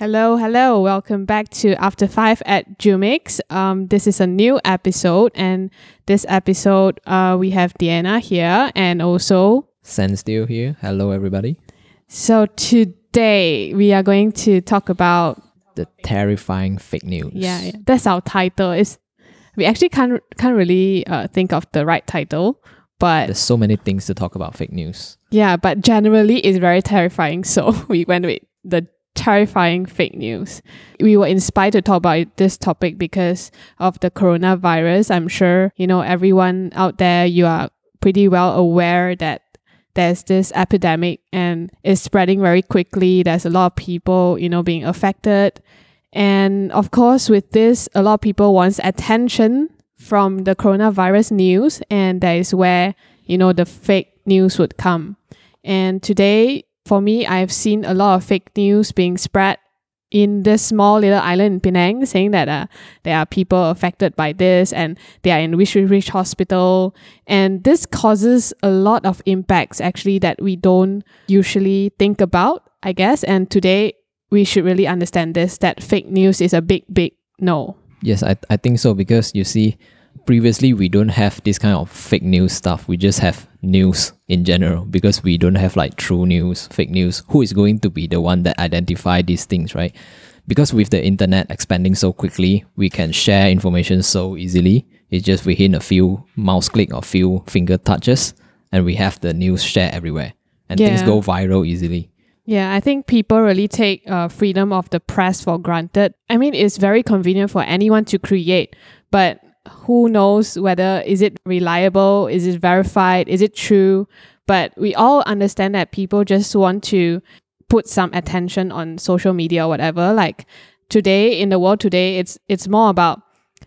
Hello, hello. Welcome back to After Five at Jumix. Um, this is a new episode, and this episode, uh, we have Deanna here, and also. Sandstill here. Hello, everybody. So today we are going to talk about the terrifying fake news. Yeah, yeah. that's our title. Is we actually can't can't really uh, think of the right title, but there's so many things to talk about fake news. Yeah, but generally it's very terrifying. So we went with the terrifying fake news. We were inspired to talk about this topic because of the coronavirus. I'm sure, you know, everyone out there, you are pretty well aware that there's this epidemic and it's spreading very quickly. There's a lot of people, you know, being affected. And of course, with this, a lot of people wants attention from the coronavirus news, and that is where, you know, the fake news would come. And today, for me, I've seen a lot of fake news being spread in this small little island in Penang, saying that uh, there are people affected by this and they are in Wish Wish Hospital. And this causes a lot of impacts actually that we don't usually think about, I guess. And today we should really understand this that fake news is a big, big no. Yes, I, I think so because you see, previously we don't have this kind of fake news stuff. We just have news in general because we don't have like true news, fake news. Who is going to be the one that identify these things, right? Because with the internet expanding so quickly, we can share information so easily. It's just within a few mouse click or few finger touches, and we have the news share everywhere, and yeah. things go viral easily. Yeah, I think people really take uh, freedom of the press for granted. I mean, it's very convenient for anyone to create, but who knows whether is it reliable, is it verified, is it true? But we all understand that people just want to put some attention on social media or whatever. Like today in the world today, it's it's more about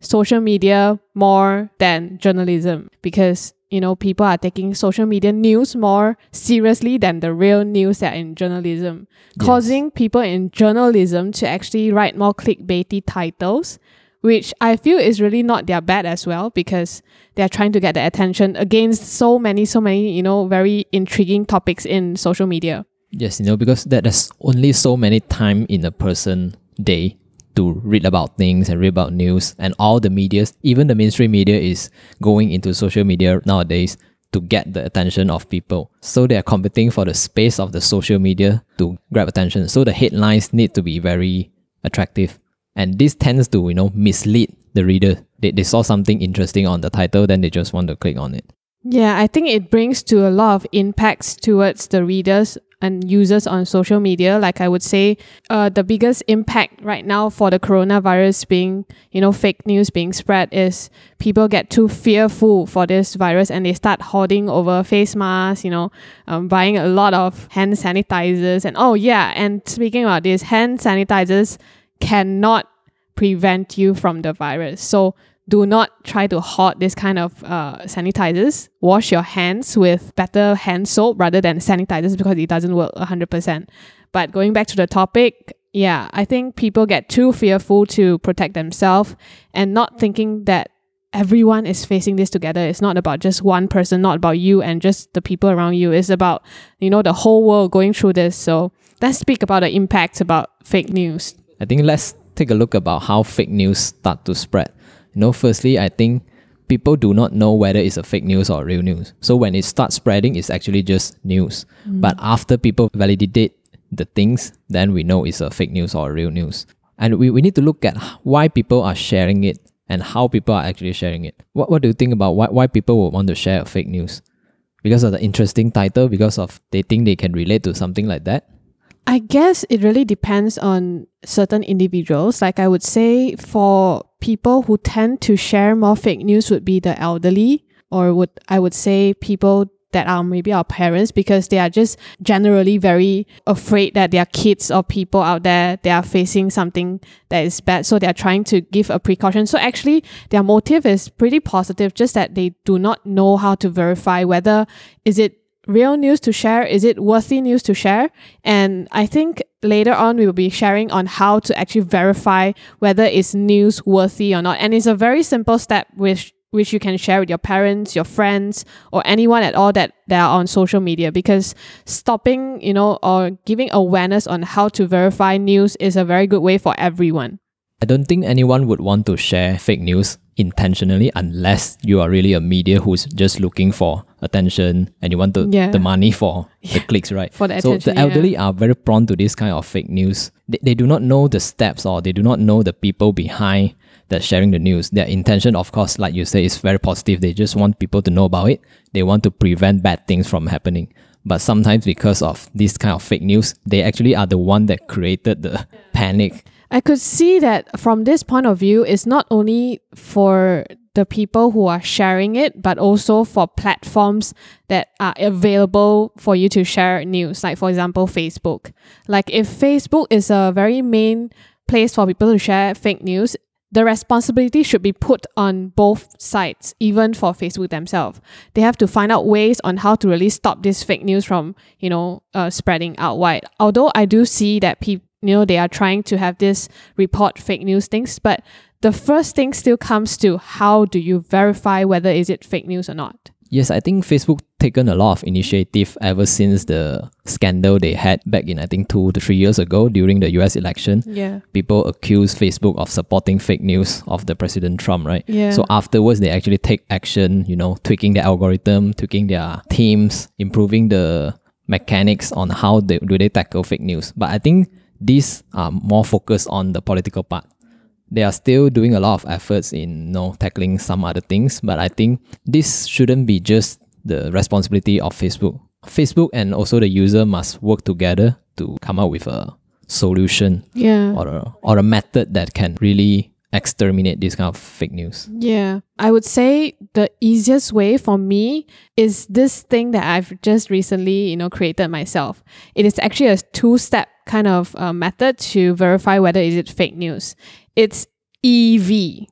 social media more than journalism because you know people are taking social media news more seriously than the real news that in journalism yes. causing people in journalism to actually write more clickbaity titles which I feel is really not their bad as well because they're trying to get the attention against so many, so many, you know, very intriguing topics in social media. Yes, you know, because there's only so many time in a person day to read about things and read about news and all the medias, even the mainstream media is going into social media nowadays to get the attention of people. So they are competing for the space of the social media to grab attention. So the headlines need to be very attractive. And this tends to, you know, mislead the reader. They, they saw something interesting on the title, then they just want to click on it. Yeah, I think it brings to a lot of impacts towards the readers and users on social media. Like I would say, uh, the biggest impact right now for the coronavirus being, you know, fake news being spread is people get too fearful for this virus and they start hoarding over face masks, you know, um, buying a lot of hand sanitizers. And oh, yeah, and speaking about this, hand sanitizers cannot prevent you from the virus. So do not try to hoard this kind of uh, sanitizers. Wash your hands with better hand soap rather than sanitizers because it doesn't work 100%. But going back to the topic, yeah, I think people get too fearful to protect themselves and not thinking that everyone is facing this together. It's not about just one person, not about you and just the people around you. It's about, you know, the whole world going through this. So let's speak about the impact about fake news. I think let's take a look about how fake news start to spread. You know, firstly, I think people do not know whether it's a fake news or real news. So when it starts spreading, it's actually just news. Mm. But after people validate the things, then we know it's a fake news or real news. And we, we need to look at why people are sharing it and how people are actually sharing it. What, what do you think about why, why people would want to share a fake news? Because of the interesting title, because of they think they can relate to something like that? I guess it really depends on certain individuals. Like I would say for people who tend to share more fake news would be the elderly or would I would say people that are maybe our parents because they are just generally very afraid that their kids or people out there they are facing something that is bad so they are trying to give a precaution so actually their motive is pretty positive just that they do not know how to verify whether is it real news to share? Is it worthy news to share? And I think later on we will be sharing on how to actually verify whether it's news worthy or not. And it's a very simple step which which you can share with your parents, your friends, or anyone at all that, that are on social media because stopping, you know, or giving awareness on how to verify news is a very good way for everyone. I don't think anyone would want to share fake news intentionally unless you are really a media who's just looking for attention and you want the, Yeah. the money for the clicks, right? For the so the yeah. elderly are very prone to this kind of fake news. They, they do not know the steps or they do not know the people behind that sharing the news. Their intention, of course, like you say, is very positive. They just want people to know about it. They want to prevent bad things from happening. But sometimes because of this kind of fake news, they actually are the one that created the panic I could see that from this point of view, it's not only for the people who are sharing it, but also for platforms that are available for you to share news. Like, for example, Facebook. Like, if Facebook is a very main place for people to share fake news, the responsibility should be put on both sides, even for Facebook themselves. They have to find out ways on how to really stop this fake news from, you know, uh, spreading out wide. Although I do see that people, you know, they are trying to have this report fake news things, but the first thing still comes to how do you verify whether is it fake news or not? Yes, I think Facebook taken a lot of initiative ever since the scandal they had back in I think two to three years ago during the US election. Yeah. People accuse Facebook of supporting fake news of the President Trump, right? Yeah. So afterwards they actually take action, you know, tweaking their algorithm, tweaking their teams, improving the mechanics on how they do they tackle fake news. But I think these are more focused on the political part they are still doing a lot of efforts in you know, tackling some other things, but I think this shouldn't be just the responsibility of Facebook. Facebook and also the user must work together to come up with a solution Yeah. or a, or a method that can really exterminate this kind of fake news. Yeah. I would say the easiest way for me is this thing that I've just recently, you know, created myself. It is actually a two-step kind of uh, method to verify whether is it fake news. It's EV.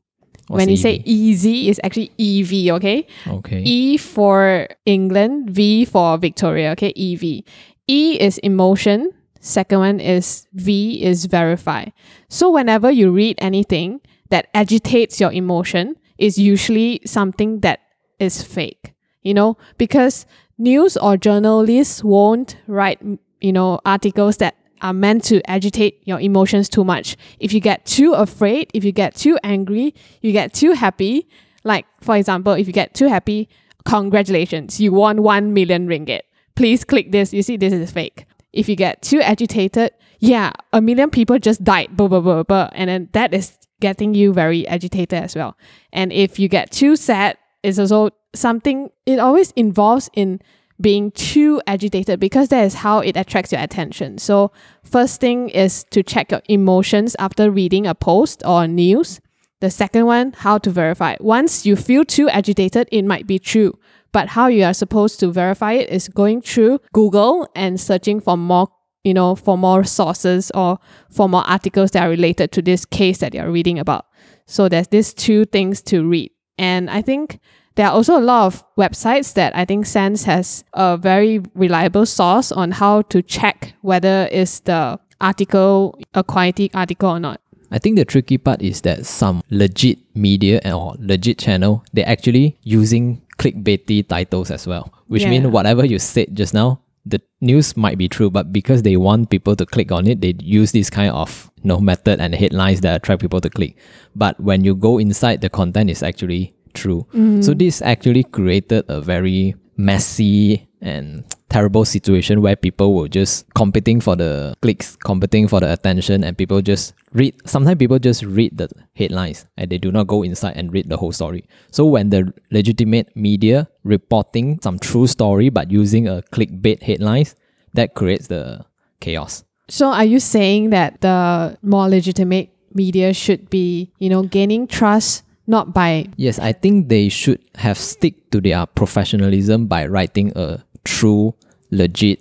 What's when you EV? say easy, it's actually EV, okay? okay, E for England, V for Victoria, okay? EV. E is emotion, second one is V is verify. So whenever you read anything that agitates your emotion, is usually something that is fake, you know, because news or journalists won't write, you know, articles that are meant to agitate your emotions too much. If you get too afraid, if you get too angry, you get too happy, like for example, if you get too happy, congratulations, you won 1 million ringgit. Please click this. You see, this is fake. If you get too agitated, yeah, a million people just died, blah, blah, blah, blah. And then that is getting you very agitated as well. And if you get too sad, it's also something, it always involves in being too agitated because that is how it attracts your attention. So, first thing is to check your emotions after reading a post or news. The second one, how to verify. Once you feel too agitated, it might be true. But how you are supposed to verify it is going through Google and searching for more, you know, for more sources or for more articles that are related to this case that you're reading about. So there's these two things to read. And I think there are also a lot of websites that I think Sense has a very reliable source on how to check whether is the article a quality article or not. I think the tricky part is that some legit media or legit channel, they're actually using clickbaity titles as well, which Yeah. means whatever you said just now, the news might be true, but because they want people to click on it, they use this kind of you know, method and headlines that attract people to click. But when you go inside, the content is actually true. Mm-hmm. So this actually created a very messy and terrible situation where people were just competing for the clicks, competing for the attention, and people just read. Sometimes people just read the headlines and they do not go inside and read the whole story. So when the legitimate media reporting some true story but using a clickbait headlines, that creates the chaos. So are you saying that the more legitimate media should be, you know, gaining trust not by Yes, I think they should have stick to their professionalism by writing a true, legit,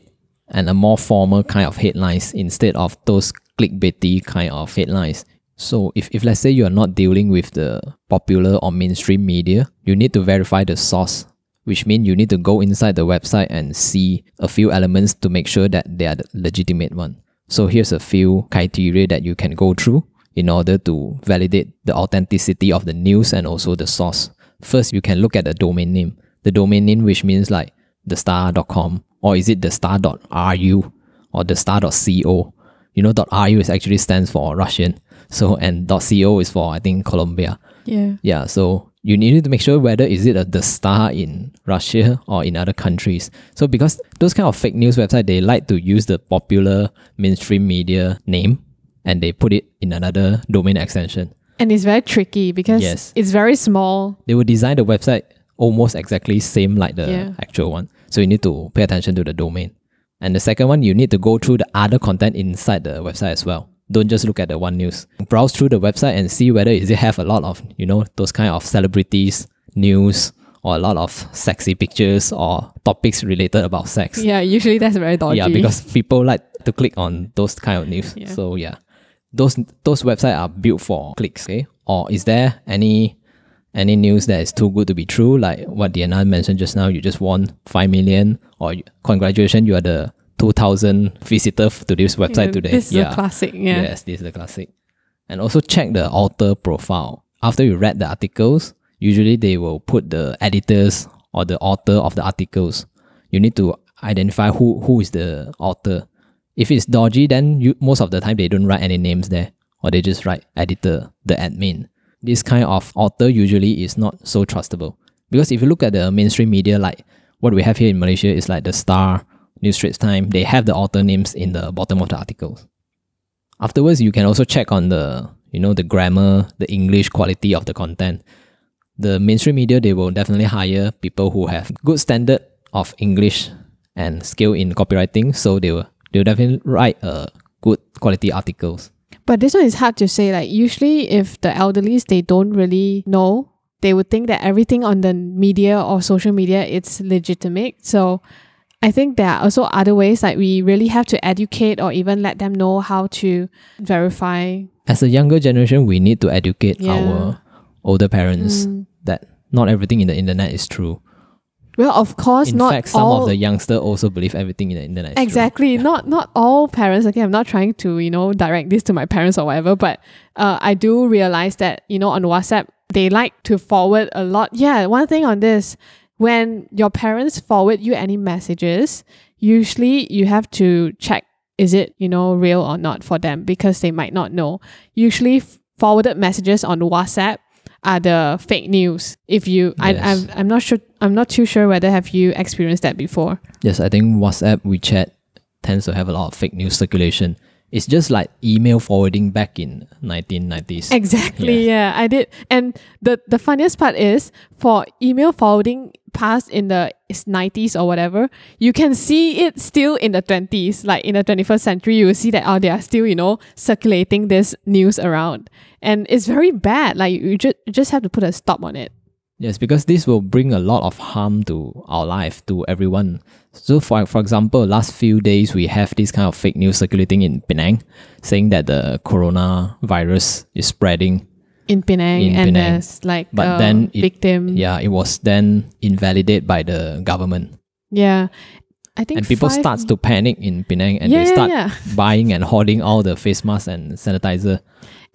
and a more formal kind of headlines instead of those clickbaity kind of headlines. So if, if let's say you are not dealing with the popular or mainstream media, you need to verify the source, which means you need to go inside the website and see a few elements to make sure that they are the legitimate one. So here's a few criteria that you can go through in order to validate the authenticity of the news and also the source. first you can look at the domain name. The domain name which means like the star.com or is it the star.ru or the star.co. You know, .ru is actually stands for Russian. So and .co is for I think Colombia. Yeah. Yeah, so you need to make sure whether is it a, the star in Russia or in other countries. So because those kind of fake news website, they like to use the popular mainstream media name and they put it in another domain extension. And it's very tricky because Yes. it's very small. They will design the website almost exactly same like the Yeah. actual one. So you need to pay attention to the domain. And the second one, you need to go through the other content inside the website as well. Don't just look at the one news. Browse through the website and see whether is it have a lot of, you know, those kind of celebrities, news, or a lot of sexy pictures or topics related about sex. Yeah, usually that's very dodgy. Yeah, because people like to click on those kind of news. Yeah. So yeah, those those websites are built for clicks. Okay, or is there any any news that is too good to be true? Like what Diana mentioned just now, you just won five million, or you- congratulations, you are the two thousand visitor to this website Yeah, today. This is yeah, a classic. Yeah. yes, this is the classic. And also check the author profile. After you read the articles, usually they will put the editors or the author of the articles. You need to identify who who is the author. If it's dodgy, then you most of the time they don't write any names there, or they just write editor, the admin. This kind of author usually is not so trustable because if you look at the mainstream media, like what we have here in Malaysia is like the Star, News Straits Time, they have the author names in the bottom of the articles. Afterwards, you can also check on the you know the grammar, the English quality of the content. The mainstream media they will definitely hire people who have good standard of English and skill in copywriting, so they will they will definitely write uh, good quality articles. But this one is hard to say. Like usually, if the elderlies they don't really know, they would think that everything on the media or social media it's legitimate. So I think there are also other ways. Like we really have to educate or even let them know how to verify. As a younger generation, we need to educate Yeah. our older parents Mm. that not everything in the internet is true. Well, of course, In not fact, some all. of the youngster also believe everything in the internet is true. exactly not not all parents okay i'm not trying to you know direct this to my parents or whatever but uh, i do realize that you know on whatsapp they like to forward a lot yeah one thing on this when your parents forward you any messages usually you have to check is it you know real or not for them because they might not know usually f- forwarded messages on whatsapp are the fake news if you I, I'm, I'm not sure i'm not too sure whether have you experienced that before Yes, I think WhatsApp, WeChat tends to have a lot of fake news circulation. It's just like email forwarding back in 1990s. Exactly. Yeah. I did. And the the funniest part is for email forwarding past in the 90s or whatever, you can see it still in the 20s. Like in the 21st century, you will see that oh, they are still you know circulating this news around, and it's very bad. Like you just you just have to put a stop on it. Yes, because this will bring a lot of harm to our life, to everyone. So, for for example, last few days we have this kind of fake news circulating in Penang, saying that the coronavirus is spreading. In Penang, In and Penang. there's like But a then it- victim. Yeah, it was then invalidated by the government, Yeah. I think and people starts to panic in Penang, and yeah, they yeah, start yeah. buying and hoarding all the face masks and sanitizer.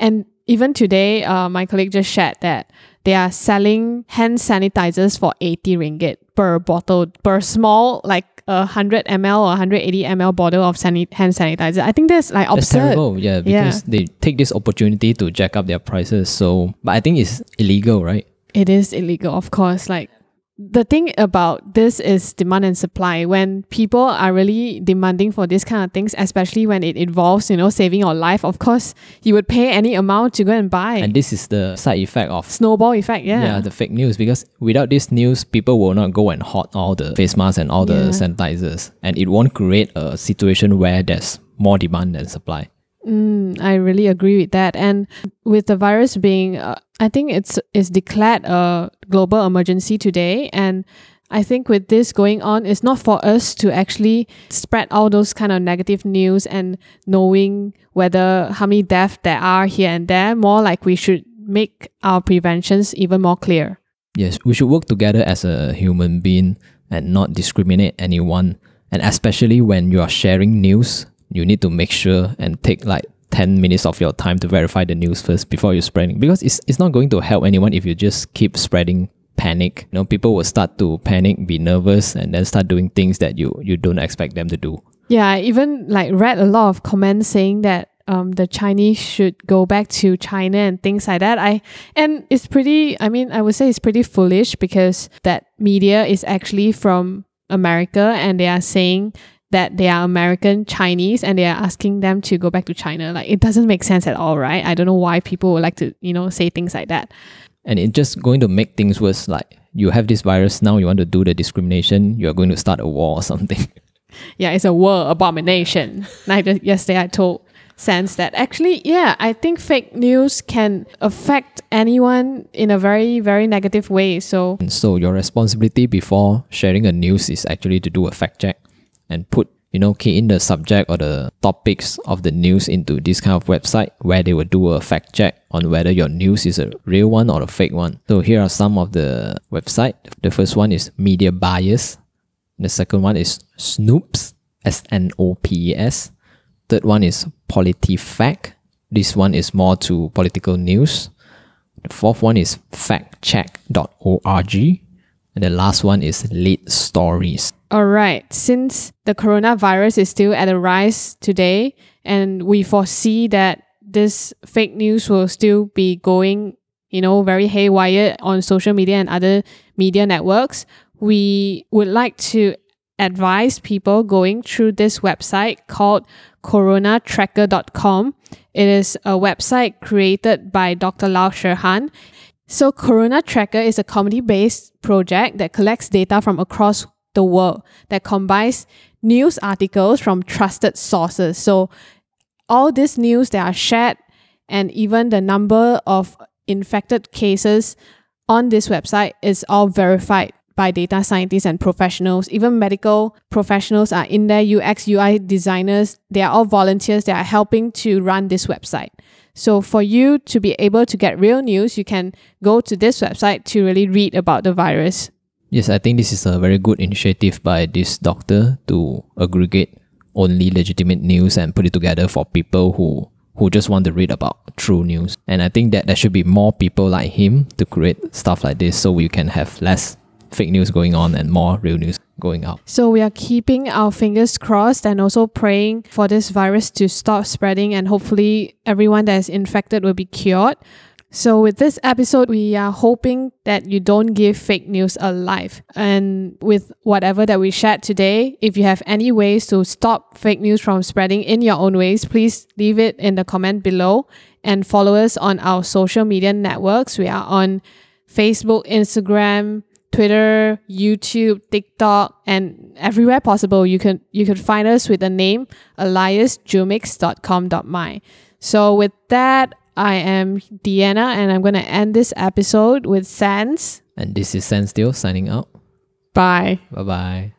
And even today, uh, my colleague just shared that they are selling hand sanitizers for 80 ringgit per bottle, per small, like a 100 ml or 180 ml bottle of sani- hand sanitizer. I think that's like absurd. That's terrible, yeah, Yeah. because they take this opportunity to jack up their prices. So, but I think it's illegal, right? It is illegal, of course. Like the thing about this is demand and supply. When people are really demanding for this kind of things, especially when it involves, you know, saving your life, of course, you would pay any amount to go and buy. And this is the side effect of Snowball effect, yeah. yeah. the fake news because without this news, people will not go and hoard all the face masks and all the Yeah. sanitizers, and it won't create a situation where there's more demand than supply. Mm, I really agree with that. And with the virus being, uh, I think it's it's declared a global emergency today. And I think with this going on, it's not for us to actually spread all those kind of negative news and knowing whether how many deaths there are here and there. More like we should make our preventions even more clear. Yes, we should work together as a human being and not discriminate anyone. And especially when you are sharing news, you need to make sure and take like 10 minutes of your time to verify the news first before you're spreading because it's, it's not going to help anyone if you just keep spreading panic. You know, people will start to panic, be nervous, and then start doing things that you you don't expect them to do. Yeah, I even like read a lot of comments saying that um, the Chinese should go back to China and things like that. I and it's pretty. I mean, I would say it's pretty foolish because that media is actually from America and they are saying that they are American Chinese and they are asking them to go back to China. Like it doesn't make sense at all, right? I don't know why people would like to, you know, say things like that. And it's just going to make things worse. Like you have this virus now, you want to do the discrimination, you are going to start a war or something. Yeah, it's a war abomination. Like yesterday, I told Sense that actually, yeah, I think fake news can affect anyone in a very, very negative way. So, so your responsibility before sharing a news is actually to do a fact check and put you know key in the subject or the topics of the news into this kind of website where they will do a fact check on whether your news is a real one or a fake one so here are some of the website the first one is media bias the second one is Snopes s-n-o-p-e-s third one is PolitiFact. This one is more to political news. The fourth one is factcheck.org. And the last one is lead stories. All right. Since the coronavirus is still at a rise today, and we foresee that this fake news will still be going, you know, very haywire on social media and other media networks, we would like to advise people going through this website called coronatracker.com. It is a website created by Dr. Lau Sherhan. So, Corona Tracker is a community based project that collects data from across the world that combines news articles from trusted sources. So, all this news that are shared and even the number of infected cases on this website is all verified by data scientists and professionals. Even medical professionals are in there, UX, UI designers. They are all volunteers that are helping to run this website. So for you to be able to get real news, you can go to this website to really read about the virus. Yes, I think this is a very good initiative by this doctor to aggregate only legitimate news and put it together for people who who just want to read about true news. And I think that there should be more people like him to create stuff like this so we can have less fake news going on and more real news going out. So we are keeping our fingers crossed and also praying for this virus to stop spreading and hopefully everyone that is infected will be cured. So with this episode, we are hoping that you don't give fake news a life. And with whatever that we shared today, if you have any ways to stop fake news from spreading in your own ways, please leave it in the comment below and follow us on our social media networks. We are on Facebook, Instagram, Twitter, YouTube, TikTok, and everywhere possible. You can you could find us with the name eliasjumix.com.my. So with that, I am Deanna and I'm gonna end this episode with Sans. And this is Sans signing out. Bye. Bye bye.